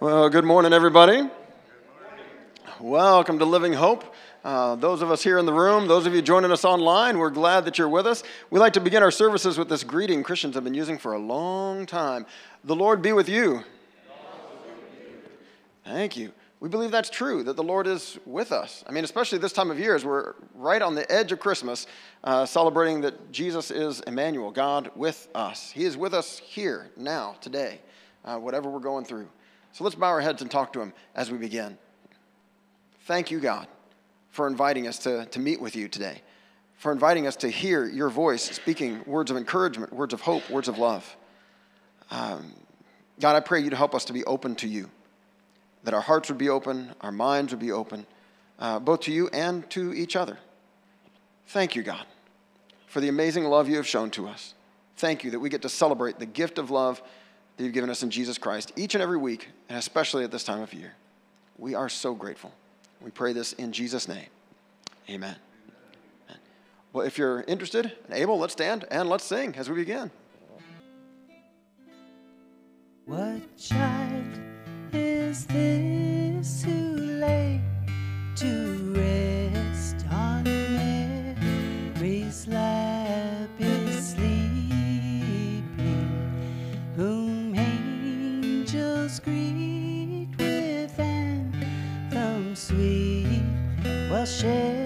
Well, good morning, everybody. Welcome to Living Hope. Uh, those of us here in the room, those of you joining us online, we're glad that you're with us. We like to begin our services with this greeting Christians have been using for a long time The Lord be with you. Thank you. We believe that's true, that the Lord is with us. I mean, especially this time of year as we're right on the edge of Christmas, uh, celebrating that Jesus is Emmanuel, God with us. He is with us here, now, today, uh, whatever we're going through. So let's bow our heads and talk to Him as we begin. Thank you, God, for inviting us to, to meet with you today, for inviting us to hear your voice speaking words of encouragement, words of hope, words of love. Um, God, I pray you to help us to be open to you, that our hearts would be open, our minds would be open, uh, both to you and to each other. Thank you, God, for the amazing love you have shown to us. Thank you that we get to celebrate the gift of love that you've given us in Jesus Christ each and every week, and especially at this time of year. We are so grateful. We pray this in Jesus' name. Amen. Well, if you're interested and able, let's stand and let's sing as we begin. What child while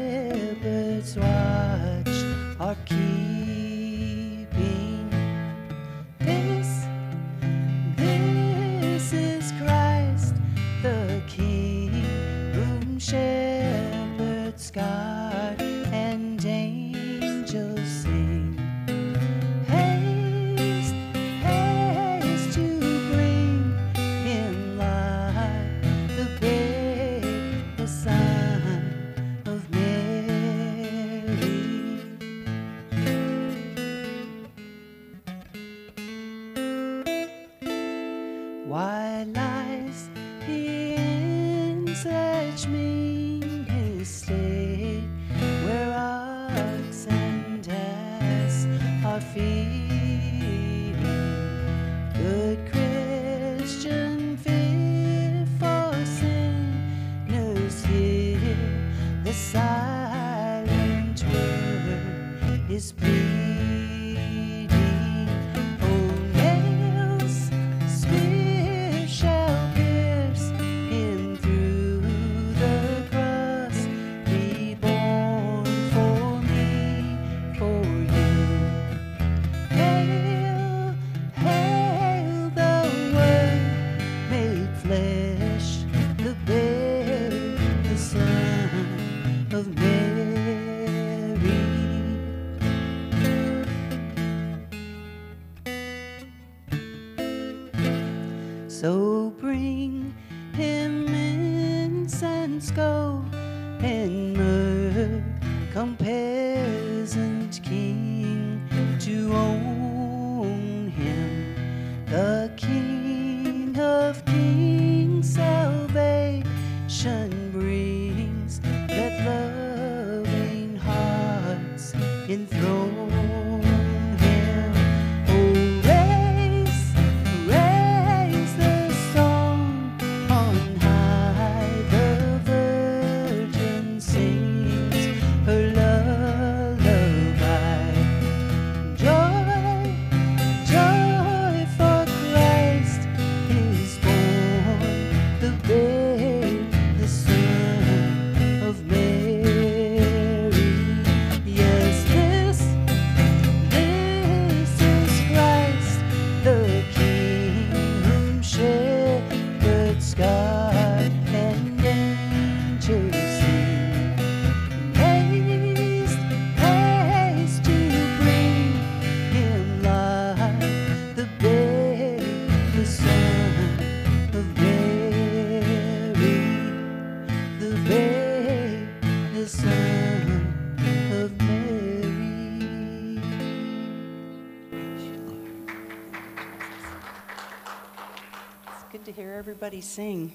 everybody sing.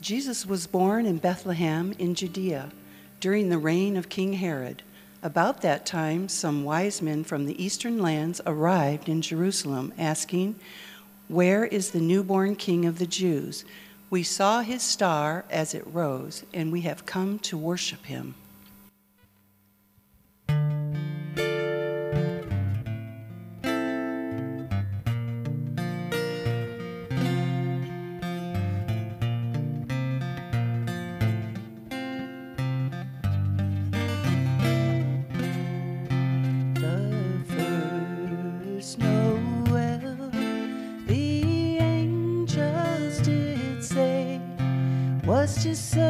Jesus was born in Bethlehem in Judea during the reign of King Herod. About that time, some wise men from the eastern lands arrived in Jerusalem, asking, Where is the newborn king of the Jews? We saw his star as it rose, and we have come to worship him. Was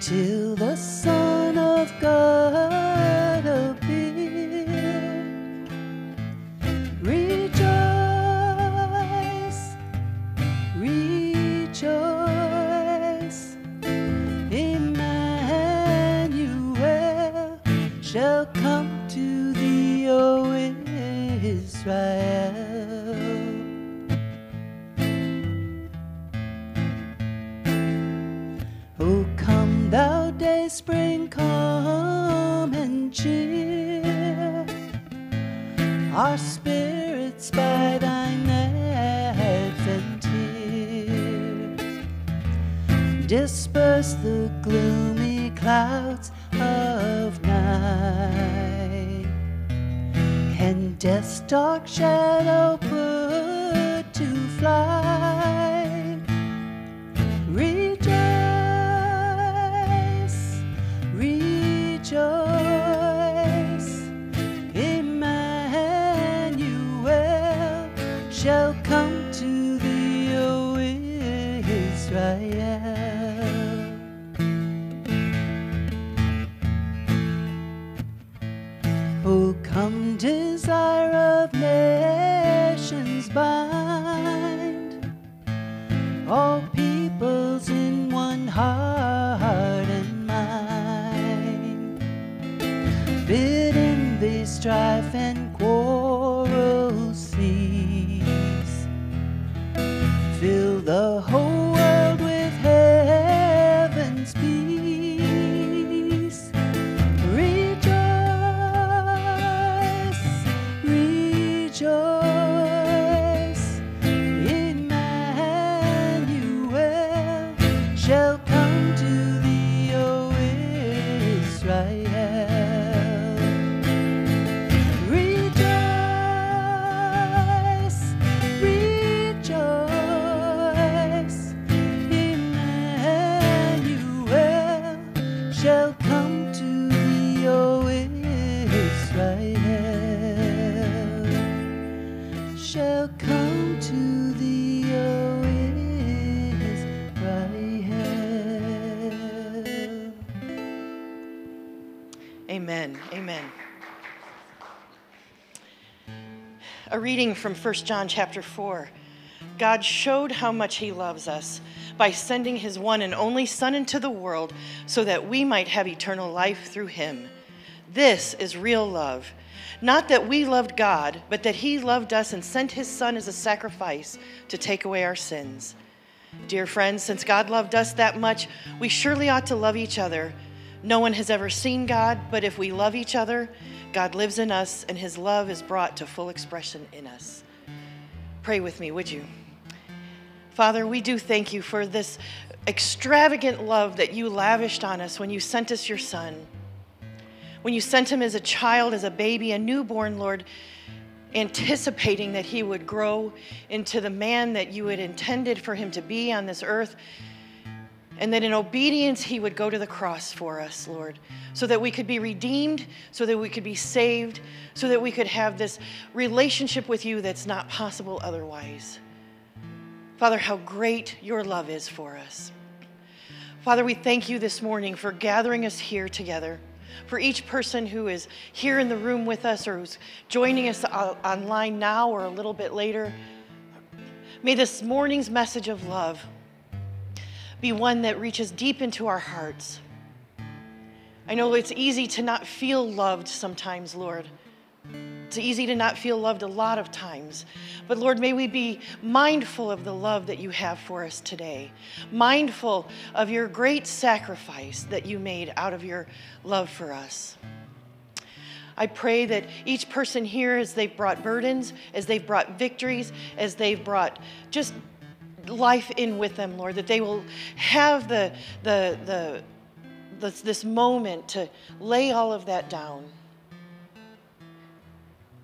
until the Son of God appear. Rejoice, rejoice, Emmanuel shall come to thee, O Israel. Disperse the gloomy clouds of night and death's dark shadow put to flight. Reading from 1 John chapter 4. God showed how much he loves us by sending his one and only Son into the world so that we might have eternal life through him. This is real love. Not that we loved God, but that he loved us and sent his Son as a sacrifice to take away our sins. Dear friends, since God loved us that much, we surely ought to love each other. No one has ever seen God, but if we love each other, God lives in us and his love is brought to full expression in us. Pray with me, would you? Father, we do thank you for this extravagant love that you lavished on us when you sent us your Son. When you sent him as a child, as a baby, a newborn, Lord, anticipating that he would grow into the man that you had intended for him to be on this earth, and that in obedience he would go to the cross for us, Lord, so that we could be redeemed, so that we could be saved, so that we could have this relationship with you that's not possible otherwise. Father, how great your love is for us. Father, we thank you this morning for gathering us here together. For each person who is here in the room with us or who's joining us online now or a little bit later, may this morning's message of love be one that reaches deep into our hearts. I know it's easy to not feel loved sometimes, Lord. It's easy to not feel loved a lot of times. But Lord, may we be mindful of the love that you have for us today, mindful of your great sacrifice that you made out of your love for us. I pray that each person here, as they've brought burdens, as they've brought victories, as they've brought just life in with them, Lord, that they will have the, the, the, this, this moment to lay all of that down.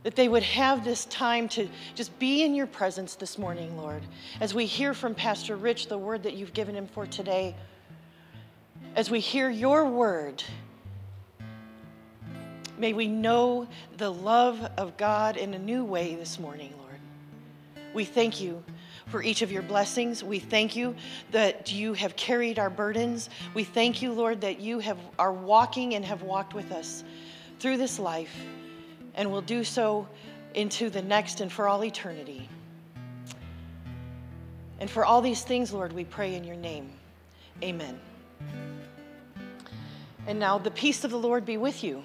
That they would have this time to just be in your presence this morning, Lord, as we hear from Pastor Rich the word that you've given him for today, as we hear your word. May we know the love of God in a new way this morning, Lord. We thank you for each of your blessings. We thank you that you have carried our burdens. We thank you, Lord, that you have, are walking and have walked with us through this life and will do so into the next and for all eternity. And for all these things, Lord, we pray in your name. Amen. And now the peace of the Lord be with you.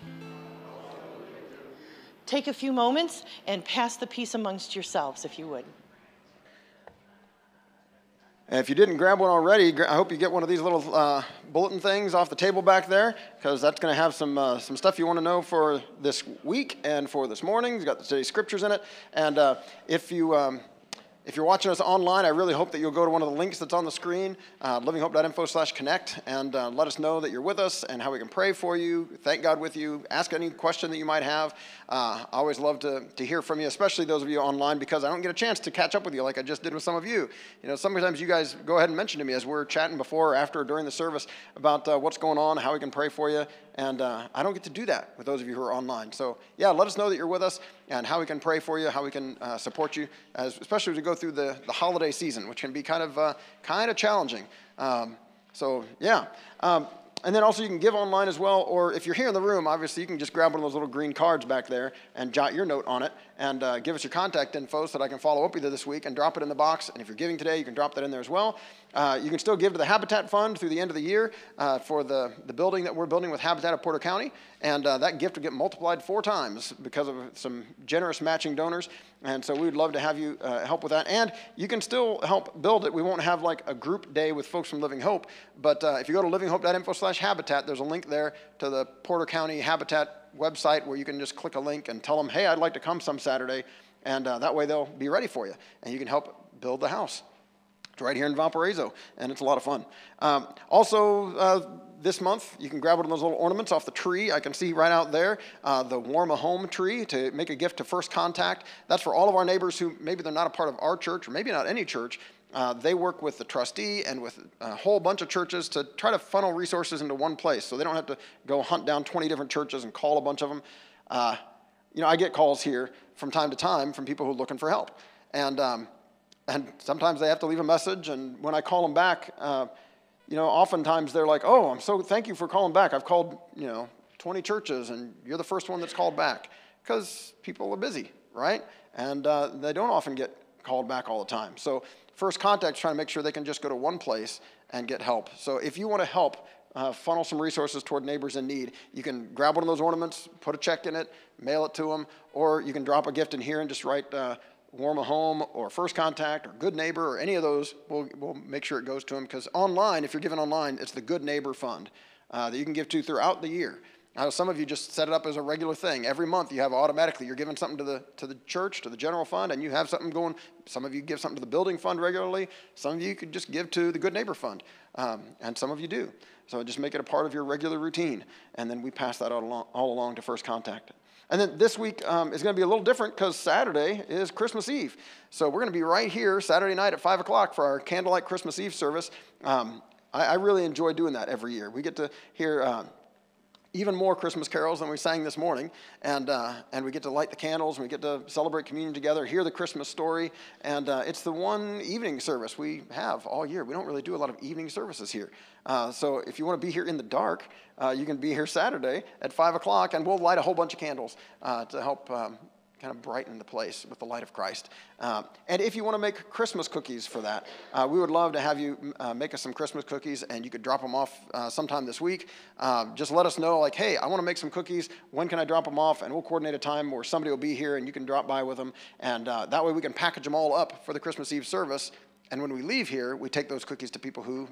Take a few moments and pass the peace amongst yourselves, if you would. And if you didn't grab one already, I hope you get one of these little uh, bulletin things off the table back there, because that's going to have some uh, some stuff you want to know for this week and for this morning. It's got the today's scriptures in it. And uh, if you um, if you're watching us online, I really hope that you'll go to one of the links that's on the screen, uh, livinghope.info slash connect, and uh, let us know that you're with us and how we can pray for you, thank God with you, ask any question that you might have. Uh, I always love to, to hear from you, especially those of you online, because I don't get a chance to catch up with you like I just did with some of you. You know, sometimes you guys go ahead and mention to me as we're chatting before or after or during the service about uh, what's going on, how we can pray for you, and uh, I don't get to do that with those of you who are online. So, yeah, let us know that you're with us and how we can pray for you, how we can uh, support you, as, especially as we go through the, the holiday season, which can be kind of, uh, kind of challenging. Um, so, yeah. Um, and then also you can give online as well, or if you're here in the room, obviously you can just grab one of those little green cards back there and jot your note on it, and uh, give us your contact info so that I can follow up with you this week and drop it in the box. And if you're giving today, you can drop that in there as well. Uh, you can still give to the Habitat Fund through the end of the year uh, for the, the building that we're building with Habitat of Porter County. And uh, that gift will get multiplied four times because of some generous matching donors. And so we would love to have you uh, help with that. And you can still help build it. We won't have like a group day with folks from Living Hope. But uh, if you go to livinghope.info slash habitat, there's a link there to the Porter County Habitat website where you can just click a link and tell them, hey, I'd like to come some Saturday. And uh, that way they'll be ready for you. And you can help build the house. It's right here in Valparaiso, and it's a lot of fun. Um, also, uh, this month, you can grab one of those little ornaments off the tree. I can see right out there uh, the Warm a Home tree to make a gift to First Contact. That's for all of our neighbors who maybe they're not a part of our church or maybe not any church. Uh, they work with the trustee and with a whole bunch of churches to try to funnel resources into one place so they don't have to go hunt down 20 different churches and call a bunch of them. Uh, you know, I get calls here from time to time from people who are looking for help. And um, and sometimes they have to leave a message. And when I call them back, uh, you know, oftentimes they're like, "Oh, I'm so thank you for calling back. I've called, you know, 20 churches, and you're the first one that's called back," because people are busy, right? And uh, they don't often get called back all the time. So First Contact's trying to make sure they can just go to one place and get help. So if you want to help uh, funnel some resources toward neighbors in need. You can grab one of those ornaments, put a check in it, mail it to them, or you can drop a gift in here and just write uh, Warm a Home or First Contact or Good Neighbor or any of those, we'll, we'll make sure it goes to them because online, if you're giving online, it's the Good Neighbor Fund uh, that you can give to throughout the year. Now, some of you just set it up as a regular thing. Every month you have automatically, you're giving something to the, to the church, to the general fund, and you have something going. Some of you give something to the building fund regularly. Some of you could just give to the Good Neighbor Fund, um, and some of you do. So just make it a part of your regular routine, and then we pass that all along, all along to First Contact. And then this week um, is going to be a little different because Saturday is Christmas Eve. So we're going to be right here Saturday night at 5 o'clock for our candlelight Christmas Eve service. Um, I, I, really enjoy doing that every year. We get to hear. Even more Christmas carols than we sang this morning. And, uh, and we get to light the candles, and we get to celebrate communion together, hear the Christmas story. And uh, it's the one evening service we have all year. We don't really do a lot of evening services here. Uh, so if you want to be here in the dark, uh, you can be here Saturday at 5 o'clock, and we'll light a whole bunch of candles uh, to help um, kind of brighten the place with the light of Christ. Uh, and if you want to make Christmas cookies for that, uh, we would love to have you uh, make us some Christmas cookies, and you could drop them off uh, sometime this week. Um, just let us know, like, hey, I want to make some cookies. When can I drop them off? And we'll coordinate a time where somebody will be here, and you can drop by with them. And uh, that way we can package them all up for the Christmas Eve service. And when we leave here, we take those cookies to people who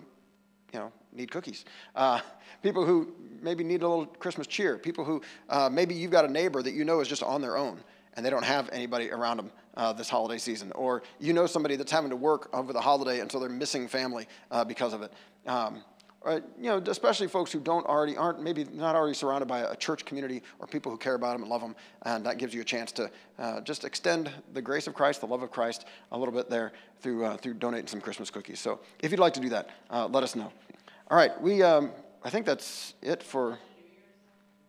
you know, need cookies. Uh, people who maybe need a little Christmas cheer. People who uh, maybe you've got a neighbor that you know is just on their own and they don't have anybody around them uh, this holiday season. Or you know somebody that's having to work over the holiday and so they're missing family uh, because of it. Um, or, you know, especially folks who don't already aren't maybe not already surrounded by a church community or people who care about them and love them, and that gives you a chance to uh, just extend the grace of Christ, the love of Christ, a little bit there through uh, through donating some Christmas cookies. So if you'd like to do that, uh, let us know. All right, we um, I think that's it for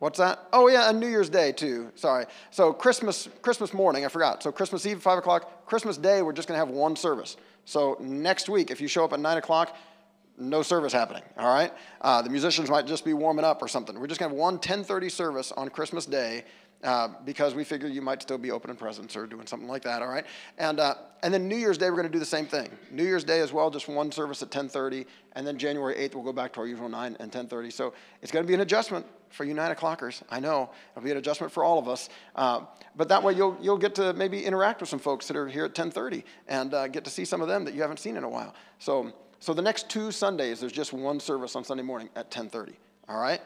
What's that? Oh yeah, and New Year's Day too. Sorry. So Christmas, Christmas morning, I forgot. So Christmas Eve, five o'clock. Christmas Day, we're just gonna have one service. So next week, if you show up at nine o'clock, no service happening. All right. Uh, the musicians might just be warming up or something. We're just gonna have one 10:30 service on Christmas Day, uh, because we figure you might still be opening presents or doing something like that, all right? And, uh, and then New Year's Day, we're going to do the same thing. New Year's Day as well, just one service at 10.30, and then January 8th, we'll go back to our usual 9 and 10.30. So it's going to be an adjustment for you 9 o'clockers. I know. It'll be an adjustment for all of us. Uh, but that way, you'll, you'll get to maybe interact with some folks that are here at 10.30 and uh, get to see some of them that you haven't seen in a while. So, so the next two Sundays, there's just one service on Sunday morning at 10.30, all right?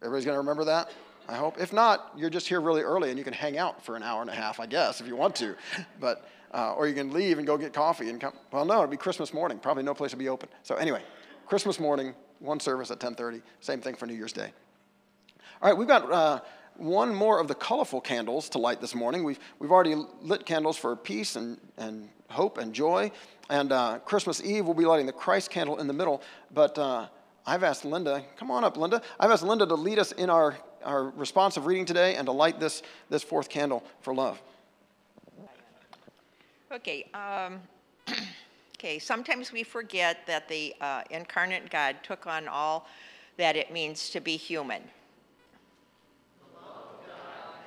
Everybody's going to remember that? I hope. If not, you're just here really early and you can hang out for an hour and a half, I guess, if you want to. But, uh, or you can leave and go get coffee and come. Well, no, it'll be Christmas morning. Probably no place to be open. So anyway, Christmas morning, one service at 10:30. Same thing for New Year's Day. All right, we've got uh, one more of the colorful candles to light this morning. We've, we've already lit candles for peace and, and hope and joy. And uh, Christmas Eve, we'll be lighting the Christ candle in the middle. But uh, I've asked Linda, come on up, Linda. I've asked Linda to lead us in our our responsive reading today and to light this, this fourth candle for love. Okay. Um, okay. Sometimes we forget that the uh, incarnate God took on all that it means to be human.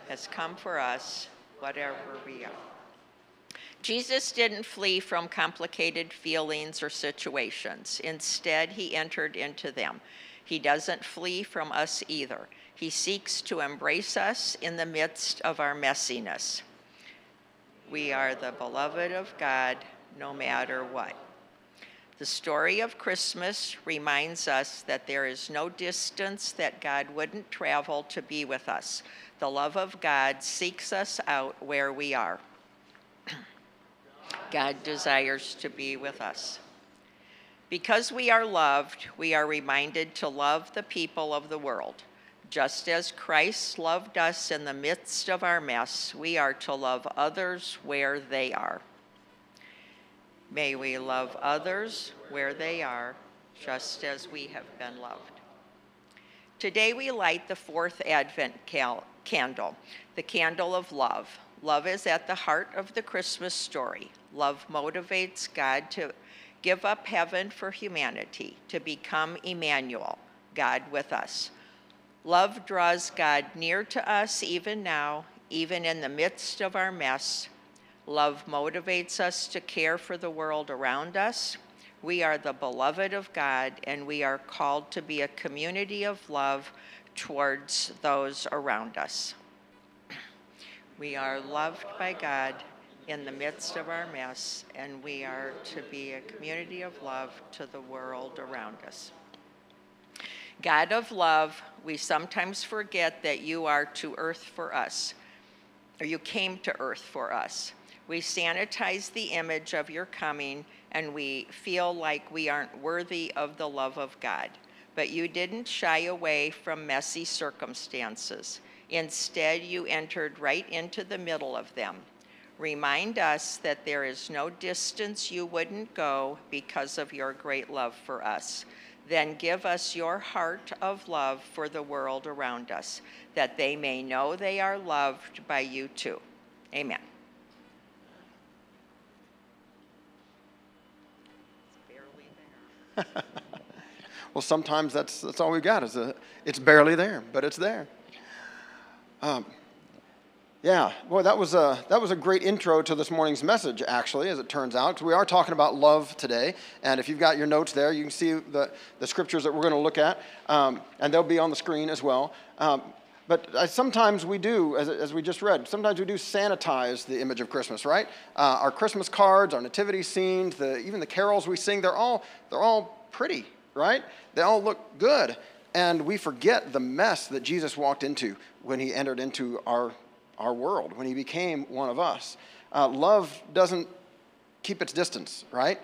Has come for us whatever we are. Jesus didn't flee from complicated feelings or situations. Instead, he entered into them. He doesn't flee from us either. He seeks to embrace us in the midst of our messiness. We are the beloved of God no matter what. The story of Christmas reminds us that there is no distance that God wouldn't travel to be with us. The love of God seeks us out where we are. God desires to be with us. Because we are loved, we are reminded to love the people of the world. Just as Christ loved us in the midst of our mess, we are to love others where they are. May we love others where they are, just as we have been loved. Today we light the fourth Advent candle, the candle of love. Love is at the heart of the Christmas story. Love motivates God to give up heaven for humanity, to become Emmanuel, God with us. Love draws God near to us even now, even in the midst of our mess, Love motivates us to care for the world around us. We are the beloved of God, and we are called to be a community of love towards those around us. We are loved by God in the midst of our mess, and we are to be a community of love to the world around us. God of love, we sometimes forget that you are to earth for us, or you came to earth for us. We sanitize the image of your coming and we feel like we aren't worthy of the love of God. But you didn't shy away from messy circumstances. Instead, you entered right into the middle of them. Remind us that there is no distance you wouldn't go because of your great love for us. Then give us your heart of love for the world around us, that they may know they are loved by you too. Amen. well, sometimes that's, that's all we've got is a, it's barely there, but it's there. Um, yeah, boy, that was, a, that was a great intro to this morning's message, actually, as it turns out, we are talking about love today. And if you've got your notes there, you can see the, the scriptures that we're going to look at, um, and they'll be on the screen as well. Um, but uh, sometimes we do, as, as, we just read, sometimes we do sanitize the image of Christmas, right? Uh, our Christmas cards, our nativity scenes, the, even the carols we sing, they're all, they're all pretty, right? They all look good. And we forget the mess that Jesus walked into when he entered into our, our world, when he became one of us. Uh, love doesn't keep its distance, right?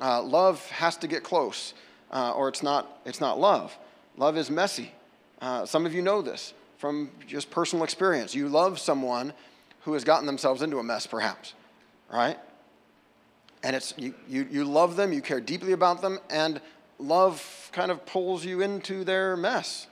Uh, love has to get close, uh, or it's not, it's not love. Love is messy. Uh, some of you know this from just personal experience. You love someone who has gotten themselves into a mess, perhaps, right? And it's you, you, you love them, you care deeply about them, and love kind of pulls you into their mess,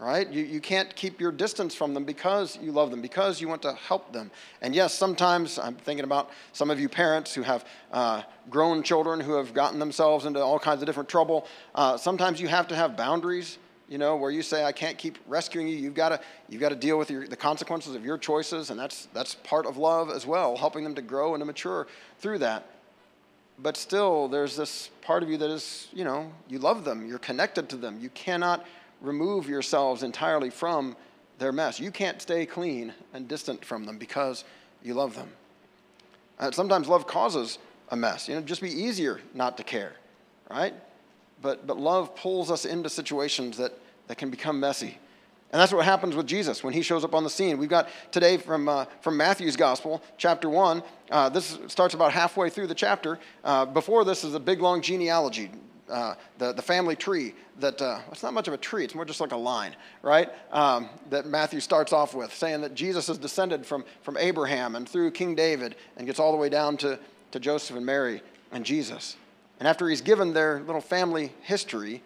right? You, you can't keep your distance from them because you love them, because you want to help them. And yes, sometimes I'm thinking about some of you parents who have uh, grown children who have gotten themselves into all kinds of different trouble. Uh, sometimes you have to have boundaries you know, where you say, I can't keep rescuing you. You've got to, you've got to deal with your, the consequences of your choices, and that's, that's part of love as well, helping them to grow and to mature through that. But still, there's this part of you that is, you know, you love them, you're connected to them. You cannot remove yourselves entirely from their mess. You can't stay clean and distant from them because you love them. And sometimes love causes a mess. You know, just be easier not to care, right? but, but love pulls us into situations that, that can become messy. And that's what happens with Jesus when he shows up on the scene. We've got today from, uh, from Matthew's Gospel, chapter 1. Uh, this starts about halfway through the chapter. Uh, before this is a big, long genealogy, uh, the, the family tree that, uh, it's not much of a tree, it's more just like a line, right? Um, that Matthew starts off with, saying that Jesus is descended from, from Abraham and through King David and gets all the way down to, to Joseph and Mary and Jesus. And after he's given their little family history,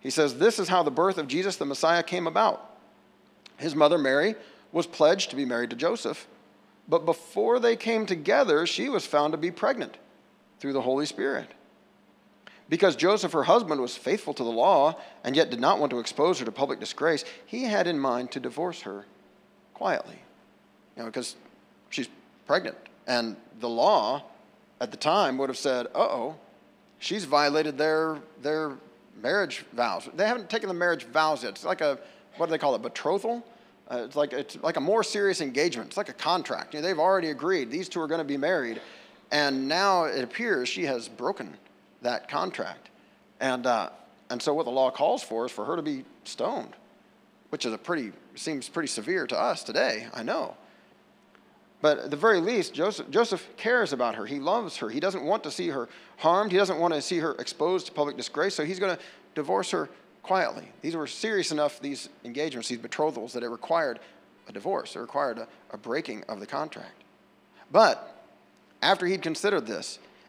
he says, This is how the birth of Jesus the Messiah came about. His mother, Mary, was pledged to be married to Joseph, but before they came together, she was found to be pregnant through the Holy Spirit. Because Joseph, her husband, was faithful to the law and yet did not want to expose her to public disgrace, he had in mind to divorce her quietly. You know, because she's pregnant. And the law at the time would have said, uh oh, she's violated their, their marriage vows. They haven't taken the marriage vows yet. It's like a, what do they call it, betrothal? Uh, it's, like, it's like a more serious engagement. It's like a contract. You know, they've already agreed. These two are going to be married. And now it appears she has broken that contract. And, uh, and so what the law calls for is for her to be stoned, which is a pretty, seems pretty severe to us today, I know. But at the very least, Joseph, Joseph cares about her. He loves her. He doesn't want to see her harmed. He doesn't want to see her exposed to public disgrace. So he's going to divorce her quietly. These were serious enough, these engagements, these betrothals, that it required a divorce. It required a, a breaking of the contract. But after he'd considered this,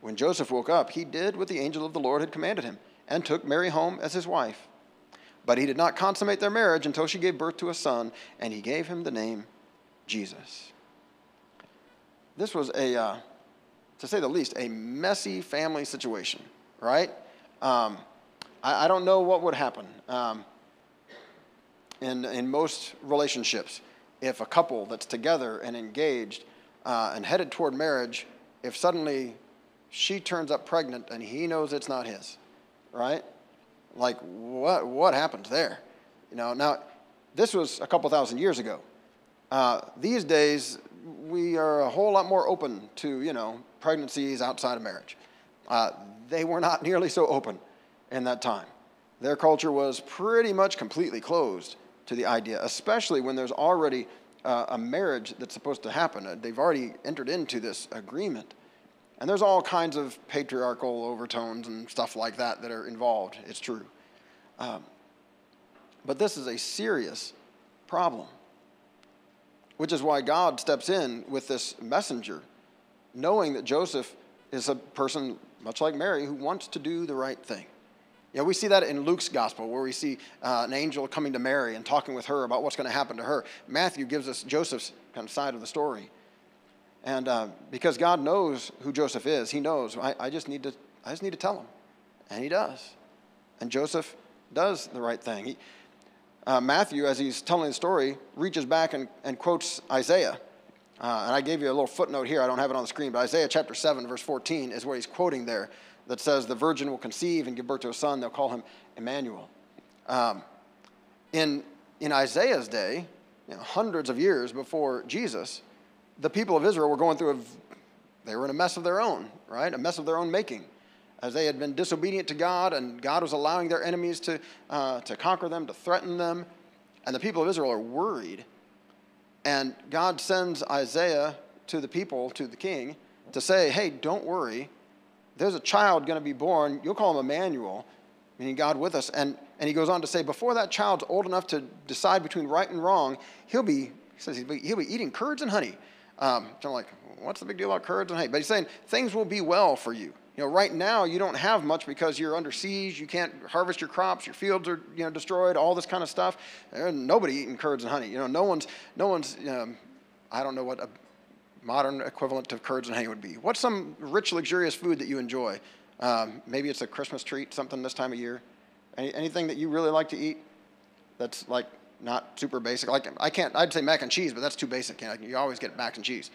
When Joseph woke up, he did what the angel of the Lord had commanded him and took Mary home as his wife. But he did not consummate their marriage until she gave birth to a son, and he gave him the name Jesus. This was a, uh, to say the least, a messy family situation, right? Um, I, I, don't know what would happen um, in, in most relationships if a couple that's together and engaged uh, and headed toward marriage, if suddenly she turns up pregnant and he knows it's not his, right? Like, what, what happened there? You know, now, this was a couple thousand years ago. Uh, these days, we are a whole lot more open to, you know, pregnancies outside of marriage. Uh, they were not nearly so open in that time. Their culture was pretty much completely closed to the idea, especially when there's already uh, a marriage that's supposed to happen. Uh, they've already entered into this agreement. And there's all kinds of patriarchal overtones and stuff like that that are involved. It's true. Um, but this is a serious problem which is why God steps in with this messenger, knowing that Joseph is a person, much like Mary, who wants to do the right thing. Know, we see that in Luke's gospel, where we see uh, an angel coming to Mary and talking with her about what's going to happen to her. Matthew gives us Joseph's kind of side of the story. And uh, because God knows who Joseph is, he knows, I, I, just need to, I just need to tell him. And he does. And Joseph does the right thing. He, uh, Matthew, as he's telling the story, reaches back and, and quotes Isaiah. Uh, and I gave you a little footnote here. I don't have it on the screen, but Isaiah chapter 7, verse 14 is what he's quoting there that says, The virgin will conceive and give birth to a son. They'll call him Emmanuel. Um, in, in Isaiah's day, you know, hundreds of years before Jesus, the people of Israel were going through a, they were in a mess of their own, right? A mess of their own making as they had been disobedient to God, and God was allowing their enemies to, uh, to conquer them, to threaten them. And the people of Israel are worried. And God sends Isaiah to the people, to the king, to say, hey, don't worry. There's a child going to be born. You'll call him Emmanuel, meaning God with us. And, and he goes on to say, before that child's old enough to decide between right and wrong, he'll be, he says, he'll be, he'll be eating curds and honey. Um, so I'm like, what's the big deal about curds and honey? But he's saying, things will be well for you. You know, right now you don't have much because you're under siege. You can't harvest your crops. Your fields are you know destroyed. All this kind of stuff. And nobody eating curds and honey. You know, no one's no one's. Um, I don't know what a modern equivalent to curds and honey would be. What's some rich, luxurious food that you enjoy? Um, maybe it's a Christmas treat, something this time of year. Any, anything that you really like to eat that's like not super basic. Like I can't. I'd say mac and cheese, but that's too basic. You, know, you always get mac and cheese.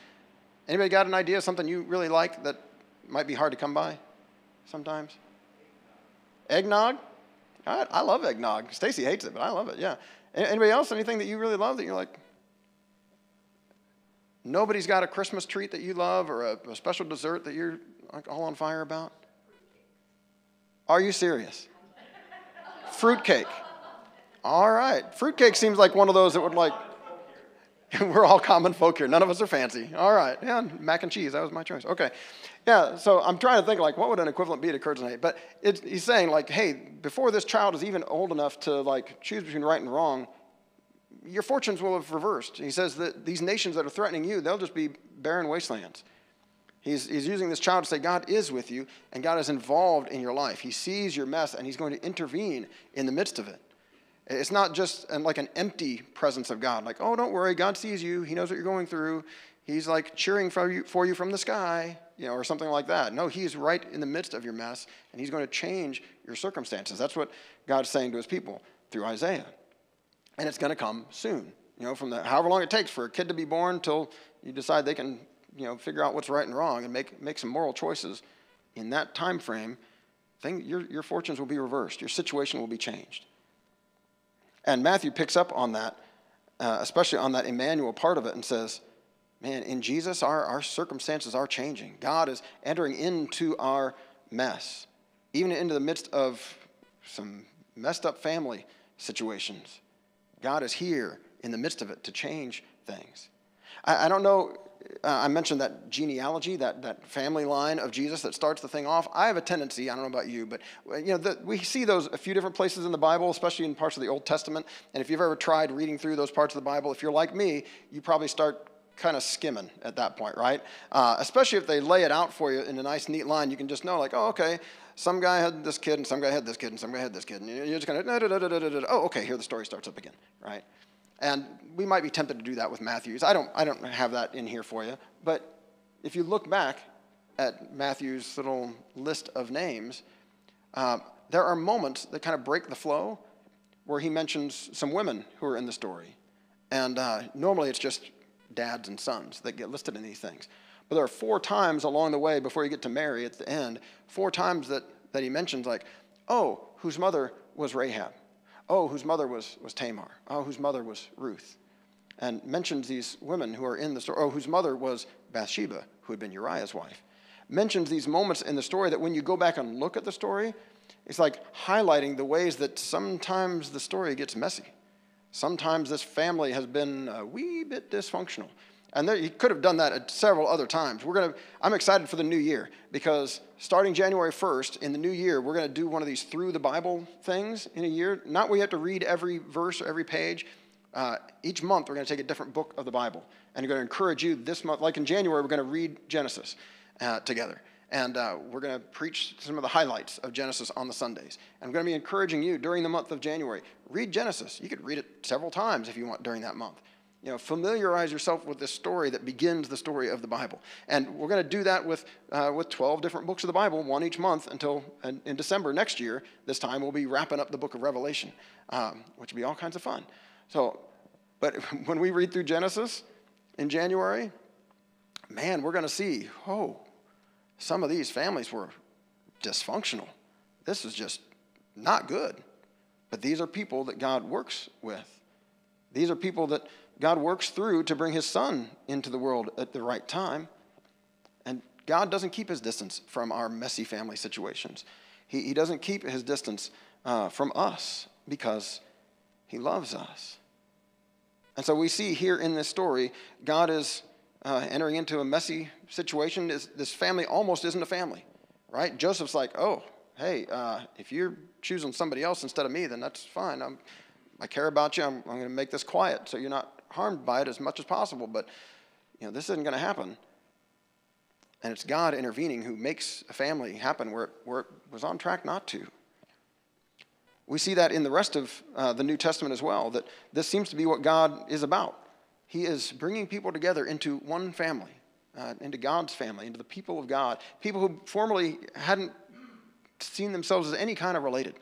Anybody got an idea something you really like that might be hard to come by sometimes. Eggnog? I, I love eggnog. Stacy hates it, but I love it, yeah. Anybody else, anything that you really love that you're like, nobody's got a Christmas treat that you love or a, a special dessert that you're like all on fire about? Are you serious? Fruitcake. All right. Fruitcake seems like one of those that would like, we're all common folk here. None of us are fancy. All right. Yeah, mac and cheese. That was my choice. Okay. Yeah, so I'm trying to think like what would an equivalent be to curds and hay? But he's saying like, hey, before this child is even old enough to like choose between right and wrong, your fortunes will have reversed. He says that these nations that are threatening you, they'll just be barren wastelands. He's, he's using this child to say God is with you and God is involved in your life. He sees your mess and he's going to intervene in the midst of it. It's not just an, like an empty presence of God, like, oh, don't worry, God sees you, He knows what you're going through. He's like cheering for you, for you from the sky, you know, or something like that. No, He's right in the midst of your mess, and He's going to change your circumstances. That's what God's saying to His people through Isaiah. And it's going to come soon. You know, from the however long it takes for a kid to be born till you decide they can, you know, figure out what's right and wrong and make, make some moral choices. In that time frame, thing, your, your fortunes will be reversed. Your situation will be changed. And Matthew picks up on that, uh, especially on that Emmanuel part of it, and says, Man, in Jesus, our, our circumstances are changing. God is entering into our mess, even into the midst of some messed up family situations. God is here in the midst of it to change things. I, I don't know uh, I mentioned that genealogy, that, that family line of Jesus that starts the thing off. I have a tendency, I don't know about you, but uh, you know, the, we see those a few different places in the Bible, especially in parts of the Old Testament. And if you've ever tried reading through those parts of the Bible, if you're like me, you probably start kind of skimming at that point, right? Uh, especially if they lay it out for you in a nice, neat line, you can just know, like, oh, okay, some guy had this kid, and some guy had this kid, and some guy had this kid, and you're just kind of, oh, okay, here the story starts up again, right? And we might be tempted to do that with Matthew's. I don't, I don't have that in here for you. But if you look back at Matthew's little list of names, uh, there are moments that kind of break the flow where he mentions some women who are in the story. And uh, normally it's just dads and sons that get listed in these things. But there are four times along the way before you get to Mary at the end, four times that, that he mentions, like, oh, whose mother was Rahab. Oh, whose mother was, was Tamar. Oh, whose mother was Ruth. And mentions these women who are in the story. Oh, whose mother was Bathsheba, who had been Uriah's wife. Mentions these moments in the story that when you go back and look at the story, it's like highlighting the ways that sometimes the story gets messy. Sometimes this family has been a wee bit dysfunctional. And there, he could have done that at several other times. We're gonna, I'm excited for the new year because starting January 1st, in the new year, we're going to do one of these through the Bible things in a year. Not where you have to read every verse or every page. Uh, each month, we're going to take a different book of the Bible. And we're going to encourage you this month, like in January, we're going to read Genesis uh, together. And uh, we're going to preach some of the highlights of Genesis on the Sundays. And I'm going to be encouraging you during the month of January, read Genesis. You could read it several times if you want during that month you know, familiarize yourself with this story that begins the story of the Bible. And we're going to do that with, uh, with 12 different books of the Bible, one each month until in, December next year. This time we'll be wrapping up the book of Revelation, um, which will be all kinds of fun. So, but when we read through Genesis in January, man, we're going to see, oh, some of these families were dysfunctional. This is just not good. But these are people that God works with. These are people that God works through to bring his son into the world at the right time. And God doesn't keep his distance from our messy family situations. He, he doesn't keep his distance uh, from us because he loves us. And so we see here in this story, God is uh, entering into a messy situation. This, this, family almost isn't a family, right? Joseph's like, oh, hey, uh, if you're choosing somebody else instead of me, then that's fine. I'm, I care about you. I'm, I'm going to make this quiet so you're not harmed by it as much as possible, but you know, this isn't going to happen. And it's God intervening who makes a family happen where it, where it was on track not to. We see that in the rest of uh, the New Testament as well, that this seems to be what God is about. He is bringing people together into one family, uh, into God's family, into the people of God, people who formerly hadn't seen themselves as any kind of related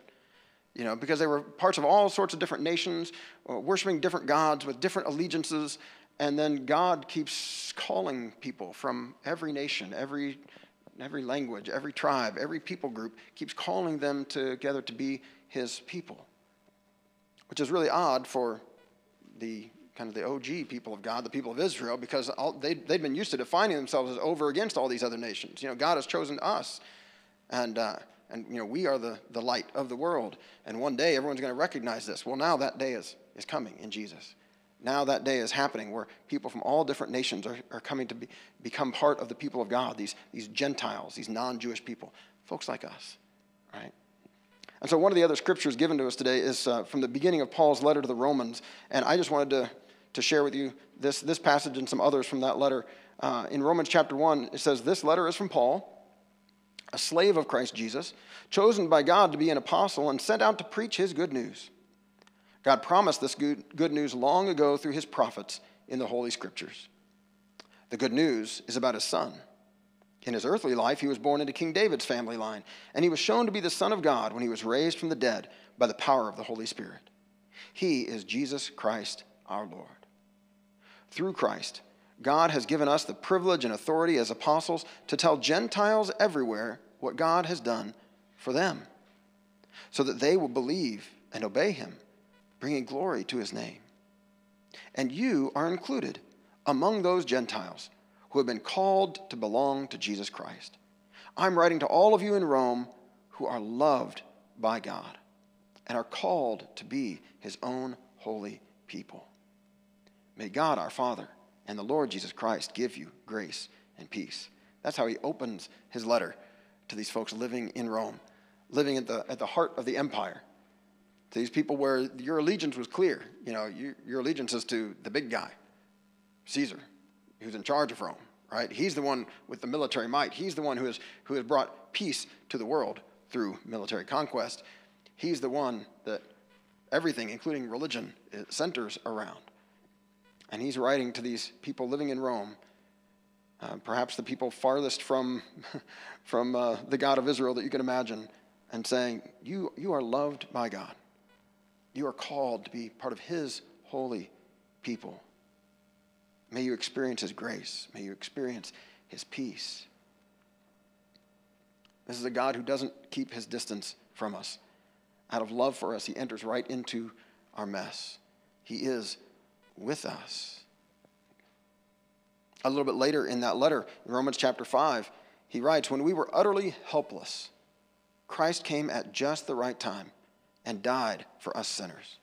you know, because they were parts of all sorts of different nations, uh, worshiping different gods with different allegiances. And then God keeps calling people from every nation, every, every language, every tribe, every people group, keeps calling them together to be his people. Which is really odd for the kind of the OG people of God, the people of Israel, because all, they, they'd been used to defining themselves as over against all these other nations. You know, God has chosen us. And, uh, and you know, we are the, the light of the world. And one day everyone's going to recognize this. Well, now that day is, is coming in Jesus. Now that day is happening where people from all different nations are, are coming to be, become part of the people of God, these, these Gentiles, these non Jewish people, folks like us, right? And so, one of the other scriptures given to us today is uh, from the beginning of Paul's letter to the Romans. And I just wanted to, to share with you this, this passage and some others from that letter. Uh, in Romans chapter 1, it says, This letter is from Paul, a slave of Christ Jesus, chosen by God to be an apostle and sent out to preach his good news. God promised this good, good news long ago through his prophets in the Holy Scriptures. The good news is about his son. In his earthly life, he was born into King David's family line, and he was shown to be the Son of God when he was raised from the dead by the power of the Holy Spirit. He is Jesus Christ our Lord. Through Christ, God has given us the privilege and authority as apostles to tell Gentiles everywhere what God has done for them, so that they will believe and obey him, bringing glory to his name. And you are included among those Gentiles who have been called to belong to Jesus Christ. I'm writing to all of you in Rome who are loved by God and are called to be his own holy people. May God our Father and the Lord Jesus Christ give you grace and peace. That's how he opens his letter to these folks living in Rome, living at the, at the heart of the empire. To these people where your allegiance was clear. You know, you, your allegiance is to the big guy, Caesar, who's in charge of Rome, right? He's the one with the military might. He's the one who has, who has brought peace to the world through military conquest. He's the one that everything, including religion, centers around. And he's writing to these people living in Rome, uh, perhaps the people farthest from, from uh, the God of Israel that you can imagine, and saying, you, you are loved by God. You are called to be part of his holy people. May you experience his grace. May you experience his peace. This is a God who doesn't keep his distance from us. Out of love for us, he enters right into our mess. He is with us. A little bit later in that letter, in Romans chapter 5, he writes When we were utterly helpless, Christ came at just the right time and died for us sinners.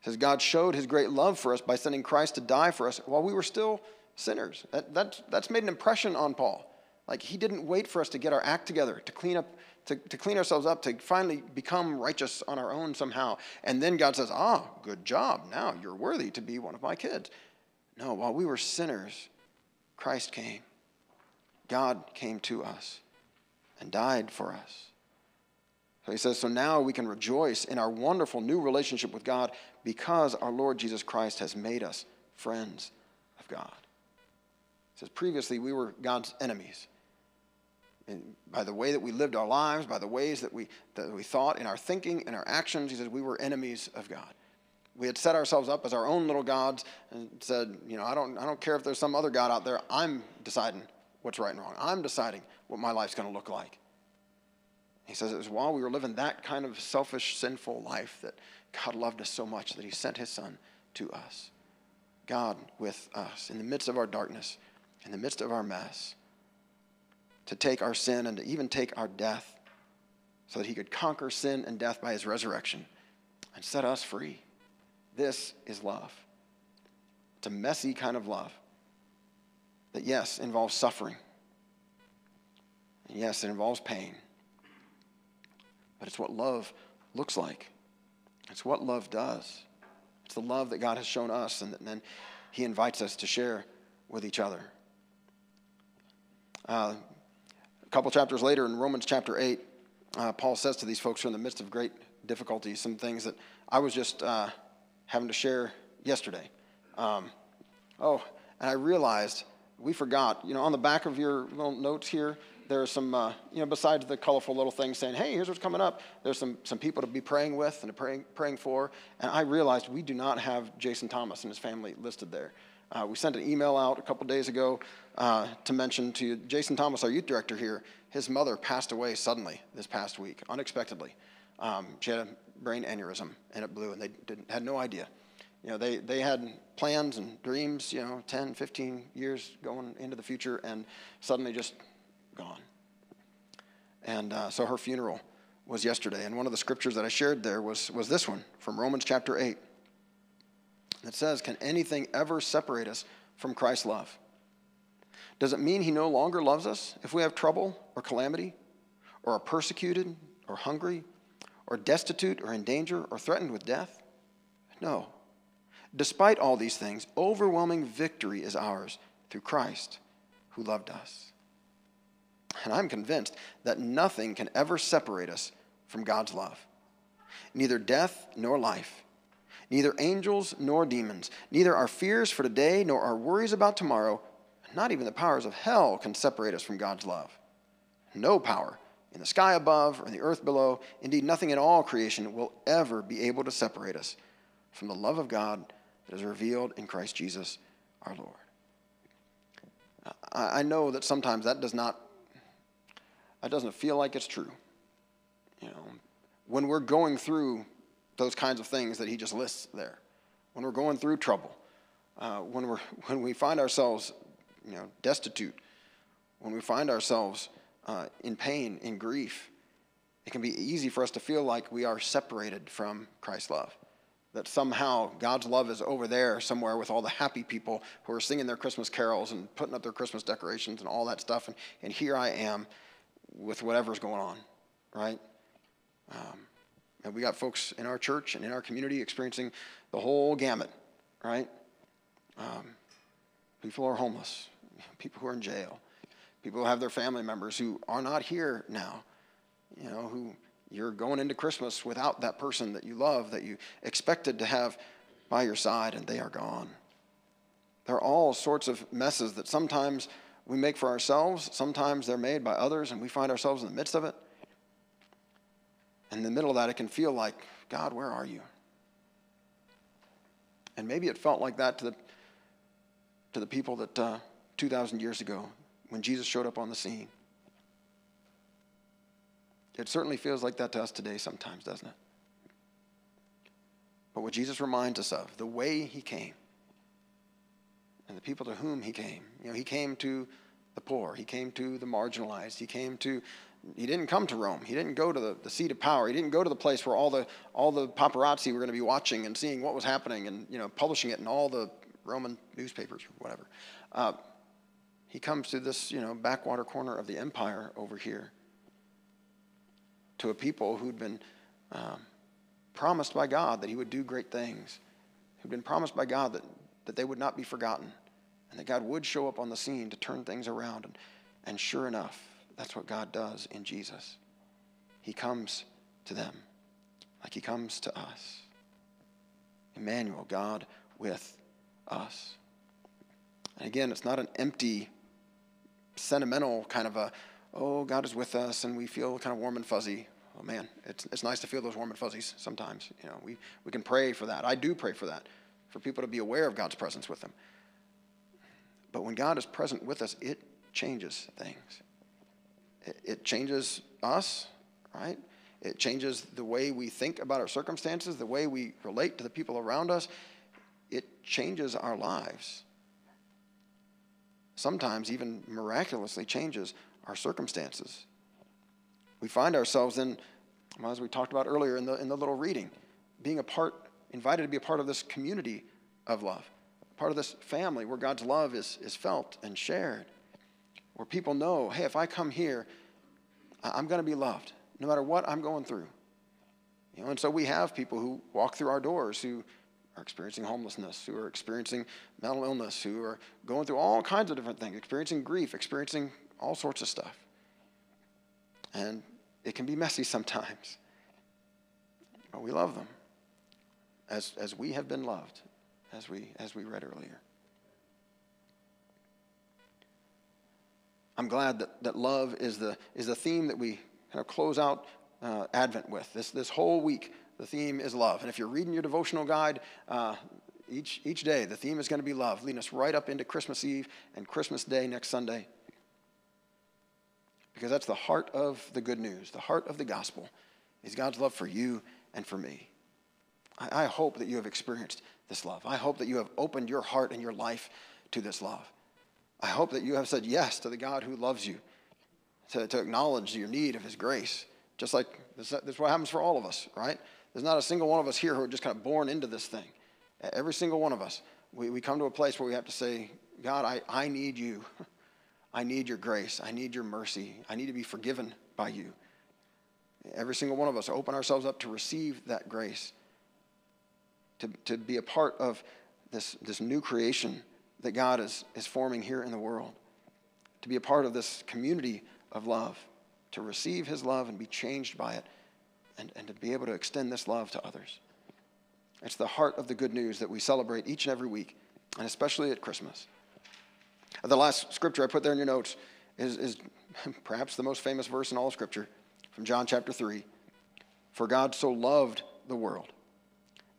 It says God showed his great love for us by sending Christ to die for us while we were still sinners. That, that, that's made an impression on Paul. Like he didn't wait for us to get our act together, to clean up, to, to clean ourselves up, to finally become righteous on our own somehow. And then God says, Ah, good job. Now you're worthy to be one of my kids. No, while we were sinners, Christ came. God came to us and died for us. So he says, So now we can rejoice in our wonderful new relationship with God because our Lord Jesus Christ has made us friends of God. He says, Previously, we were God's enemies. And by the way that we lived our lives, by the ways that we, that we thought in our thinking and our actions, he says, we were enemies of God. We had set ourselves up as our own little gods and said, you know, I don't, I don't care if there's some other God out there. I'm deciding what's right and wrong. I'm deciding what my life's going to look like. He says it was while we were living that kind of selfish, sinful life that God loved us so much that he sent his son to us. God with us in the midst of our darkness, in the midst of our mess, to take our sin and to even take our death so that he could conquer sin and death by his resurrection and set us free. This is love. It's a messy kind of love that, yes, involves suffering. And yes, it involves pain. But it's what love looks like. It's what love does. It's the love that God has shown us, and then He invites us to share with each other. Uh, couple chapters later, in Romans chapter 8, uh, Paul says to these folks who are in the midst of great difficulty some things that I was just uh, having to share yesterday. Um, oh, and I realized we forgot, you know, on the back of your little notes here, there's some, uh, you know, besides the colorful little things saying, hey, here's what's coming up, there's some, some people to be praying with and to praying, praying for. And I realized we do not have Jason Thomas and his family listed there. Uh, we sent an email out a couple days ago uh, to mention to Jason Thomas, our youth director here, his mother passed away suddenly this past week, unexpectedly. Um, she had a brain aneurysm and it blew, and they had no idea. You know, they, they had plans and dreams, you know, 10, 15 years going into the future, and suddenly just gone. And uh, so her funeral was yesterday. And one of the scriptures that I shared there was, was this one from Romans chapter 8. It says, Can anything ever separate us from Christ's love? Does it mean he no longer loves us if we have trouble or calamity, or are persecuted, or hungry, or destitute, or in danger, or threatened with death? No. Despite all these things, overwhelming victory is ours through Christ who loved us. And I'm convinced that nothing can ever separate us from God's love. Neither death nor life, neither angels nor demons, neither our fears for today nor our worries about tomorrow, not even the powers of hell can separate us from God's love. No power in the sky above or in the earth below, indeed, nothing in all creation will ever be able to separate us from the love of God that is revealed in Christ Jesus our Lord. I know that sometimes that does not, that doesn't feel like it's true. You know, when we're going through those kinds of things that he just lists there, when we're going through trouble, uh, when, we're, when we find ourselves, you know, destitute, when we find ourselves uh, in pain, in grief, it can be easy for us to feel like we are separated from Christ's love. That somehow God's love is over there somewhere with all the happy people who are singing their Christmas carols and putting up their Christmas decorations and all that stuff. And, and here I am with whatever's going on, right? Um, and we got folks in our church and in our community experiencing the whole gamut, right? Um, people are homeless, people who are in jail, people who have their family members who are not here now, you know, who you're going into Christmas without that person that you love, that you expected to have by your side, and they are gone. There are all sorts of messes that sometimes we make for ourselves, sometimes they're made by others, and we find ourselves in the midst of it. In the middle of that, it can feel like, God, where are you? And maybe it felt like that to the, to the people that uh, 2,000 years ago when Jesus showed up on the scene. It certainly feels like that to us today sometimes, doesn't it? But what Jesus reminds us of, the way he came, and the people to whom he came. You know, he came to the poor, he came to the marginalized, he came to he didn't come to Rome. He didn't go to the, the seat of power. He didn't go to the place where all the all the paparazzi were going to be watching and seeing what was happening and you know publishing it in all the Roman newspapers or whatever. Uh, he comes to this you know backwater corner of the empire over here to a people who'd been um, promised by God that He would do great things, who'd been promised by God that, that they would not be forgotten, and that God would show up on the scene to turn things around. And, and sure enough, that's what God does in Jesus. He comes to them like He comes to us. Emmanuel, God with us. And again, it's not an empty, sentimental kind of a, oh, God is with us and we feel kind of warm and fuzzy. Oh, man, it's, it's nice to feel those warm and fuzzies sometimes. You know, we, we can pray for that. I do pray for that, for people to be aware of God's presence with them. But when God is present with us, it changes things. It, changes us, right? It changes the way we think about our circumstances, the way we relate to the people around us. It changes our lives. Sometimes, even miraculously, changes our circumstances. We find ourselves in, as we talked about earlier in the, in the little reading, being a part, invited to be a part of this community of love, part of this family where God's love is, is felt and shared, where people know, hey, if I come here, I'm going to be loved, no matter what I'm going through. You know, and so we have people who walk through our doors who are experiencing homelessness, who are experiencing mental illness, who are going through all kinds of different things, experiencing grief, experiencing all sorts of stuff. And it can be messy sometimes. But we love them as, as we have been loved, as we, as we read earlier. I'm glad that, that love is the, is the theme that we kind of close out uh, Advent with. This, this whole week, the theme is love. And if you're reading your devotional guide, uh, each, each day, the theme is going to be love, leading us right up into Christmas Eve and Christmas Day next Sunday because that's the heart of the good news, the heart of the gospel is God's love for you and for me. I, I hope that you have experienced this love. I hope that you have opened your heart and your life to this love. I hope that you have said yes to the God who loves you, to, to acknowledge your need of his grace. Just like this, this is what happens for all of us, right? There's not a single one of us here who are just kind of born into this thing. Every single one of us, we, we come to a place where we have to say, God, I, I need you. I need your grace. I need your mercy. I need to be forgiven by you. every single one of us, open ourselves up to receive that grace, to, to be a part of this, this new creation that God is, is forming here in the world, to be a part of this community of love, to receive His love and be changed by it, and, and to be able to extend this love to others. It's the heart of the good news that we celebrate each and every week, and especially at Christmas. The last scripture I put there in your notes is, is perhaps the most famous verse in all of Scripture from John chapter 3. For God so loved the world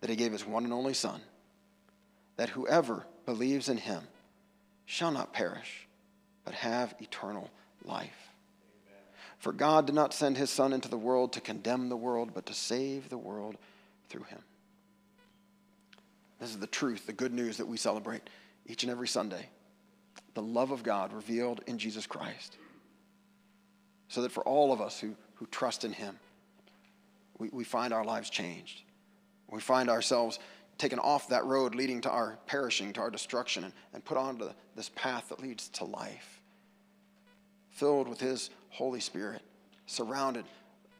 that he gave his one and only Son, that whoever believes in him shall not perish, but have eternal life. Amen. For God did not send his Son into the world to condemn the world, but to save the world through him. This is the truth, the good news that we celebrate each and every Sunday. The love of God revealed in Jesus Christ. So that for all of us who, who trust in him, we, we find our lives changed. We find ourselves taken off that road leading to our perishing, to our destruction, and, and put onto this path that leads to life, filled with His Holy Spirit, surrounded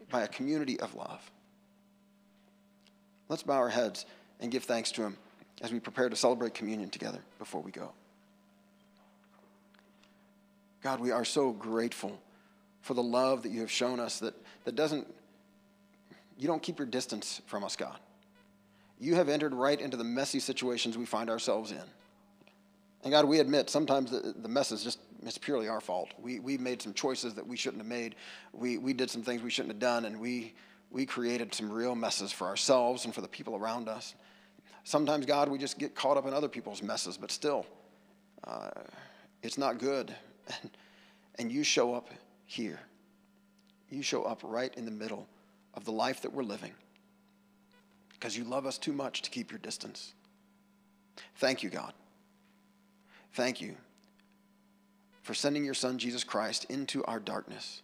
by a community of love. Let's bow our heads and give thanks to Him as we prepare to celebrate communion together before we go. God, we are so grateful for the love that you have shown us that, that doesn't, you don't keep your distance from us, God. You have entered right into the messy situations we find ourselves in. And God, we admit sometimes the, the mess is just, it's purely our fault. We, we made some choices that we shouldn't have made. We, we did some things we shouldn't have done, and we, we created some real messes for ourselves and for the people around us. Sometimes, God, we just get caught up in other people's messes, but still, uh, it's not good. And, and you show up here. You show up right in the middle of the life that we're living because you love us too much to keep your distance. Thank you, God. Thank you for sending your Son, Jesus Christ, into our darkness,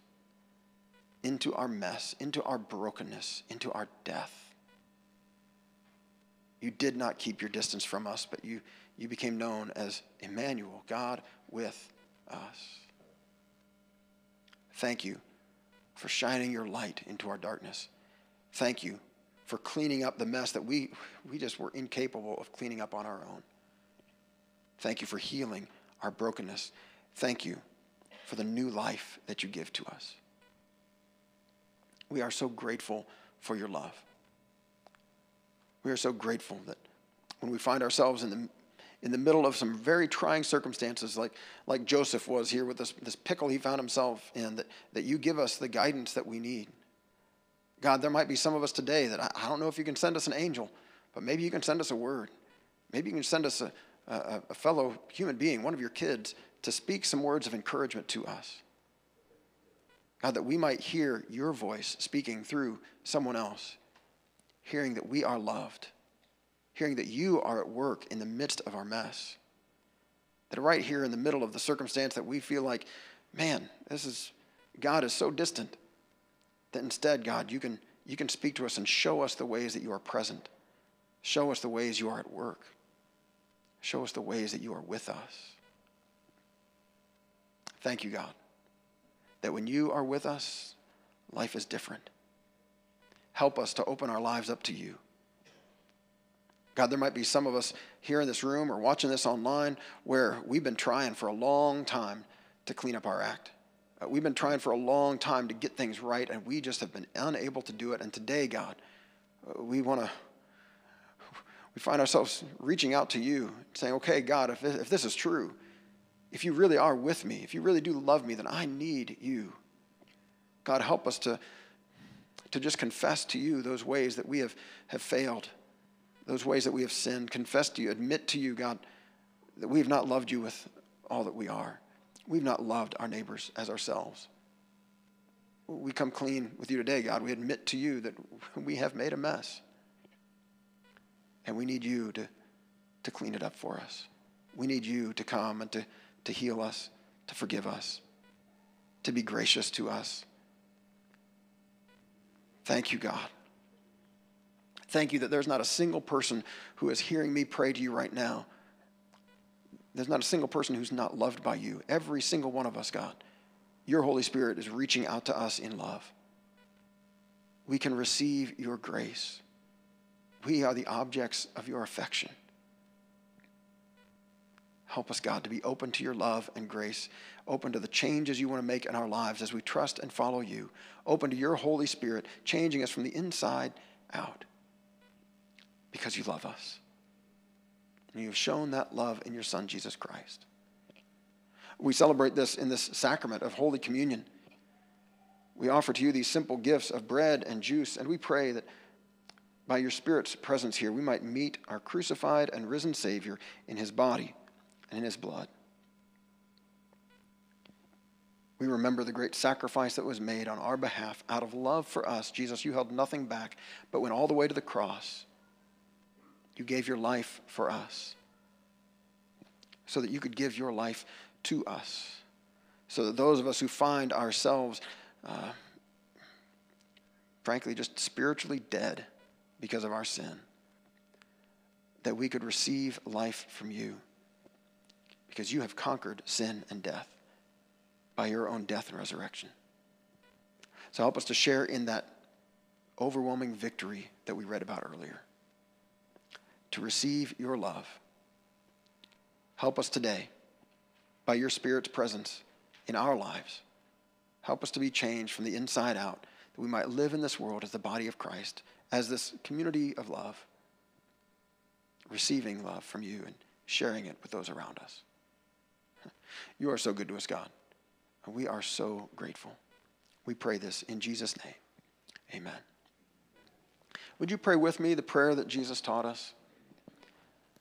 into our mess, into our brokenness, into our death. You did not keep your distance from us, but you, you became known as Emmanuel, God with us. Thank you for shining your light into our darkness. Thank you for cleaning up the mess that we, we just were incapable of cleaning up on our own. Thank you for healing our brokenness. Thank you for the new life that you give to us. We are so grateful for your love. We are so grateful that when we find ourselves in the, in the middle of some very trying circumstances, like, like Joseph was here with this, this pickle he found himself in, that, that you give us the guidance that we need. God, there might be some of us today that I, I don't know if you can send us an angel, but maybe you can send us a word. Maybe you can send us a, a, a fellow human being, one of your kids, to speak some words of encouragement to us. God, that we might hear your voice speaking through someone else, hearing that we are loved, hearing that you are at work in the midst of our mess. That right here in the middle of the circumstance that we feel like, man, this is, God is so distant. That instead, God, you can, you can speak to us and show us the ways that you are present. Show us the ways you are at work. Show us the ways that you are with us. Thank you, God, that when you are with us, life is different. Help us to open our lives up to you. God, there might be some of us here in this room or watching this online where we've been trying for a long time to clean up our act. Uh, we've been trying for a long time to get things right, and we just have been unable to do it. And today, God, uh, we want to, we find ourselves reaching out to you, saying, okay, God, if, if this is true, if you really are with me, if you really do love me, then I need you. God, help us to, to just confess to you those ways that we have, have failed, those ways that we have sinned. Confess to you, admit to you, God, that we have not loved you with all that we are. We've not loved our neighbors as ourselves. We come clean with you today, God. We admit to you that we have made a mess. And we need you to, to clean it up for us. We need you to come and to, to heal us, to forgive us, to be gracious to us. Thank you, God. Thank you that there's not a single person who is hearing me pray to you right now there's not a single person who's not loved by you. Every single one of us, God. Your Holy Spirit is reaching out to us in love. we can receive your grace. We are the objects of your affection. Help us, God, to be open to your love and grace, open to the changes you want to make in our lives as we trust and follow you, open to your Holy Spirit, changing us from the inside out because you love us. And you have shown that love in your Son, Jesus Christ. We celebrate this in this sacrament of Holy Communion. We offer to you these simple gifts of bread and juice, and we pray that by your Spirit's presence here, we might meet our crucified and risen Savior in his body and in his blood. We remember the great sacrifice that was made on our behalf out of love for us. Jesus, you held nothing back, but went all the way to the cross. You gave your life for us so that you could give your life to us. So that those of us who find ourselves, uh, frankly, just spiritually dead because of our sin, that we could receive life from you because you have conquered sin and death by your own death and resurrection. So help us to share in that overwhelming victory that we read about earlier. To receive your love. Help us today, by your Spirit's presence in our lives. Help us to be changed from the inside out, that we might live in this world as the body of Christ, as this community of love, receiving love from you and sharing it with those around us. You are so good to us, God. And we are so grateful. We pray this in Jesus' name. Amen. Would you pray with me the prayer that Jesus taught us?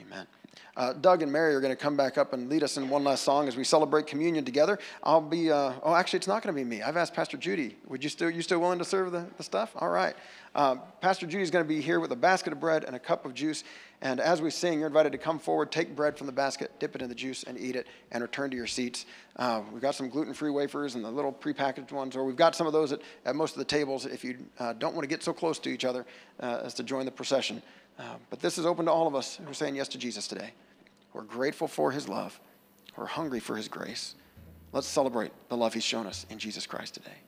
Amen. Uh, Doug and Mary are going to come back up and lead us in one last song as we celebrate communion together. I'll be, uh, oh, actually, it's not going to be me. I've asked Pastor Judy. Would you still, you still willing to serve the, the stuff? All right. Uh, Pastor is going to be here with a basket of bread and a cup of juice. And as we sing, you're invited to come forward, take bread from the basket, dip it in the juice, and eat it, and return to your seats. Uh, we've got some gluten free wafers and the little prepackaged ones, or we've got some of those at, at most of the tables if you uh, don't want to get so close to each other uh, as to join the procession. Uh, but this is open to all of us who are saying yes to Jesus today. We're grateful for his love, we're hungry for his grace. Let's celebrate the love he's shown us in Jesus Christ today.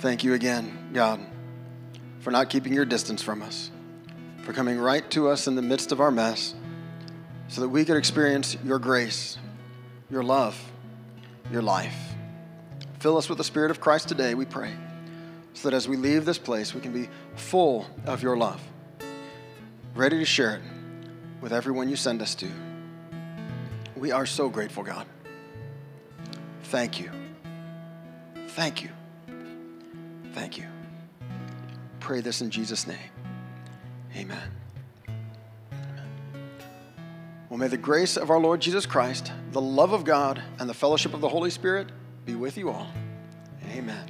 Thank you again, God, for not keeping your distance from us, for coming right to us in the midst of our mess, so that we could experience your grace, your love, your life. Fill us with the Spirit of Christ today, we pray, so that as we leave this place, we can be full of your love, ready to share it with everyone you send us to. We are so grateful, God. Thank you. Thank you. Thank you. Pray this in Jesus' name. Amen. Well, may the grace of our Lord Jesus Christ, the love of God, and the fellowship of the Holy Spirit be with you all. Amen.